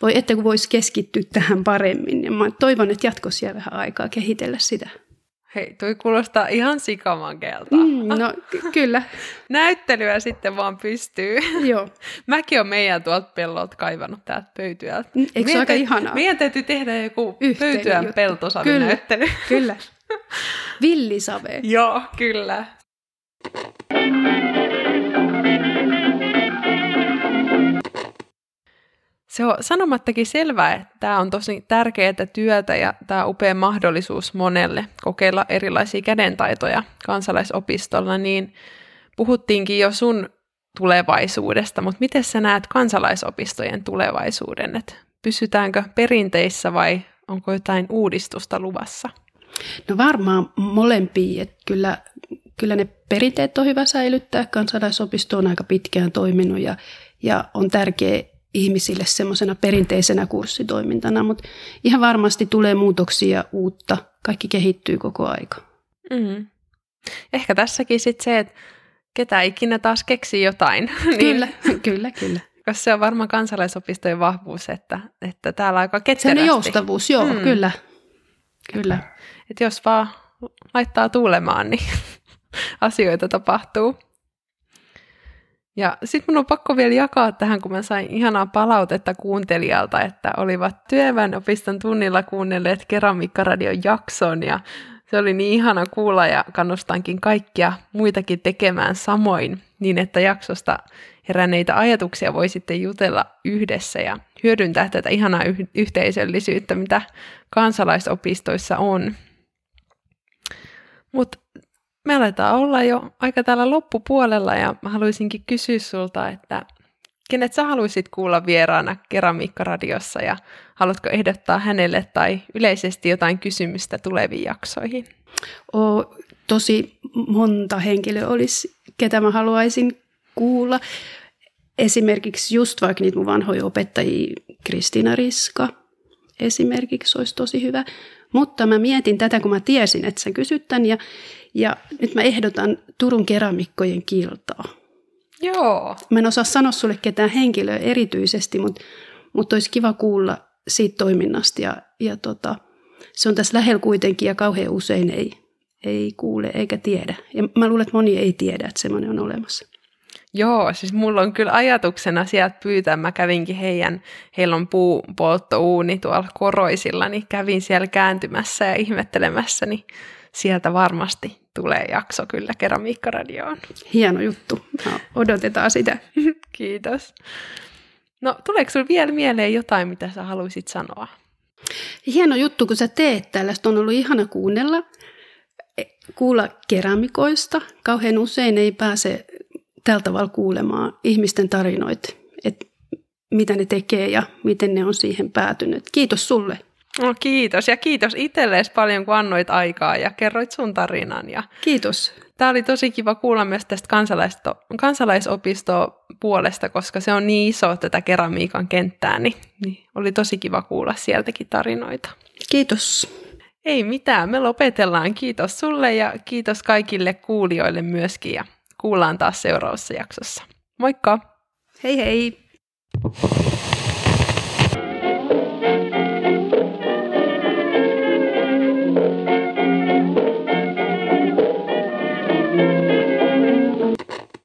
voi että kun voisi keskittyä tähän paremmin. Ja mä toivon, että jatkossa jää vähän aikaa kehitellä sitä. Hei, toi kuulostaa ihan sikamankelta. Mm, no, ky- kyllä. (laughs) Näyttelyä sitten vaan pystyy. (laughs) Joo. Mäkin on meidän tuolta pellolta kaivannut täältä pöytyä. Mm, eikö se aika te- ihanaa? Meidän täytyy tehdä joku pöytyän peltosavin näyttely. Kyllä. (laughs) Villisave. Joo, kyllä. Se on sanomattakin selvää, että tämä on tosi tärkeää työtä ja tämä upea mahdollisuus monelle kokeilla erilaisia kädentaitoja kansalaisopistolla, niin puhuttiinkin jo sun tulevaisuudesta, mutta miten sä näet kansalaisopistojen tulevaisuuden, että pysytäänkö perinteissä vai onko jotain uudistusta luvassa? No varmaan molempia, että kyllä, kyllä ne perinteet on hyvä säilyttää. Kansalaisopisto on aika pitkään toiminut ja, ja on tärkeää ihmisille semmoisena perinteisenä kurssitoimintana, mutta ihan varmasti tulee muutoksia uutta. Kaikki kehittyy koko aika. Mm. Ehkä tässäkin sitten se, että ketä ikinä taas keksii jotain. (laughs) niin, kyllä, kyllä, kyllä. Koska se on varmaan kansalaisopistojen vahvuus, että, että täällä aika ketterästi. Se on joustavuus, joo, mm. kyllä. kyllä. Että jos vaan laittaa tuulemaan, niin (laughs) asioita tapahtuu. Ja sitten mun on pakko vielä jakaa tähän, kun mä sain ihanaa palautetta kuuntelijalta, että olivat opiston tunnilla kuunnelleet Keramiikkaradion jakson ja se oli niin ihana kuulla ja kannustankin kaikkia muitakin tekemään samoin, niin että jaksosta heränneitä ajatuksia voi sitten jutella yhdessä ja hyödyntää tätä ihanaa yh- yhteisöllisyyttä, mitä kansalaisopistoissa on. Mutta me aletaan olla jo aika täällä loppupuolella ja mä haluaisinkin kysyä sulta, että kenet sä haluaisit kuulla vieraana Keramiikka-radiossa ja haluatko ehdottaa hänelle tai yleisesti jotain kysymystä tuleviin jaksoihin? O, tosi monta henkilöä olisi, ketä mä haluaisin kuulla. Esimerkiksi just vaikka niitä mun vanhoja opettajia, Kristiina Riska esimerkiksi olisi tosi hyvä. Mutta mä mietin tätä, kun mä tiesin, että sä kysyt tämän, ja, ja nyt mä ehdotan Turun keramikkojen kiltaa. Joo. Mä en osaa sanoa sulle ketään henkilöä erityisesti, mutta, mutta olisi kiva kuulla siitä toiminnasta. Ja, ja tota, se on tässä lähellä kuitenkin ja kauhean usein ei, ei kuule eikä tiedä. Ja mä luulen, että moni ei tiedä, että semmoinen on olemassa. Joo, siis mulla on kyllä ajatuksena sieltä pyytää. Mä kävinkin heidän, heillä on puupolttouuni tuolla koroisilla, niin kävin siellä kääntymässä ja ihmettelemässä, niin sieltä varmasti tulee jakso kyllä Keramiikkaradioon. Hieno juttu. No, odotetaan sitä. (laughs) Kiitos. No, tuleeko sinulle vielä mieleen jotain, mitä sä haluaisit sanoa? Hieno juttu, kun sä teet tällaista. On ollut ihana kuunnella, e, kuulla keramikoista. Kauhean usein ei pääse tällä tavalla kuulemaan ihmisten tarinoita, että mitä ne tekee ja miten ne on siihen päätynyt. Kiitos sulle. No kiitos ja kiitos itsellesi paljon, kun annoit aikaa ja kerroit sun tarinan. Ja kiitos. Tämä oli tosi kiva kuulla myös tästä kansalaisopisto puolesta, koska se on niin iso tätä keramiikan kenttää, niin, niin oli tosi kiva kuulla sieltäkin tarinoita. Kiitos. Ei mitään, me lopetellaan. Kiitos sulle ja kiitos kaikille kuulijoille myöskin ja kuullaan taas seuraavassa jaksossa. Moikka! Hei hei!